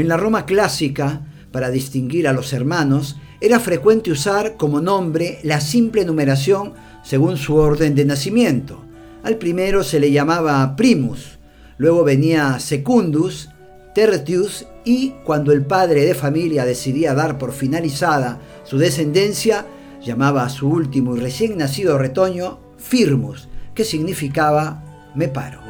En la Roma clásica, para distinguir a los hermanos, era frecuente usar como nombre la simple numeración según su orden de nacimiento. Al primero se le llamaba primus, luego venía secundus, tertius y cuando el padre de familia decidía dar por finalizada su descendencia, llamaba a su último y recién nacido retoño firmus, que significaba me paro.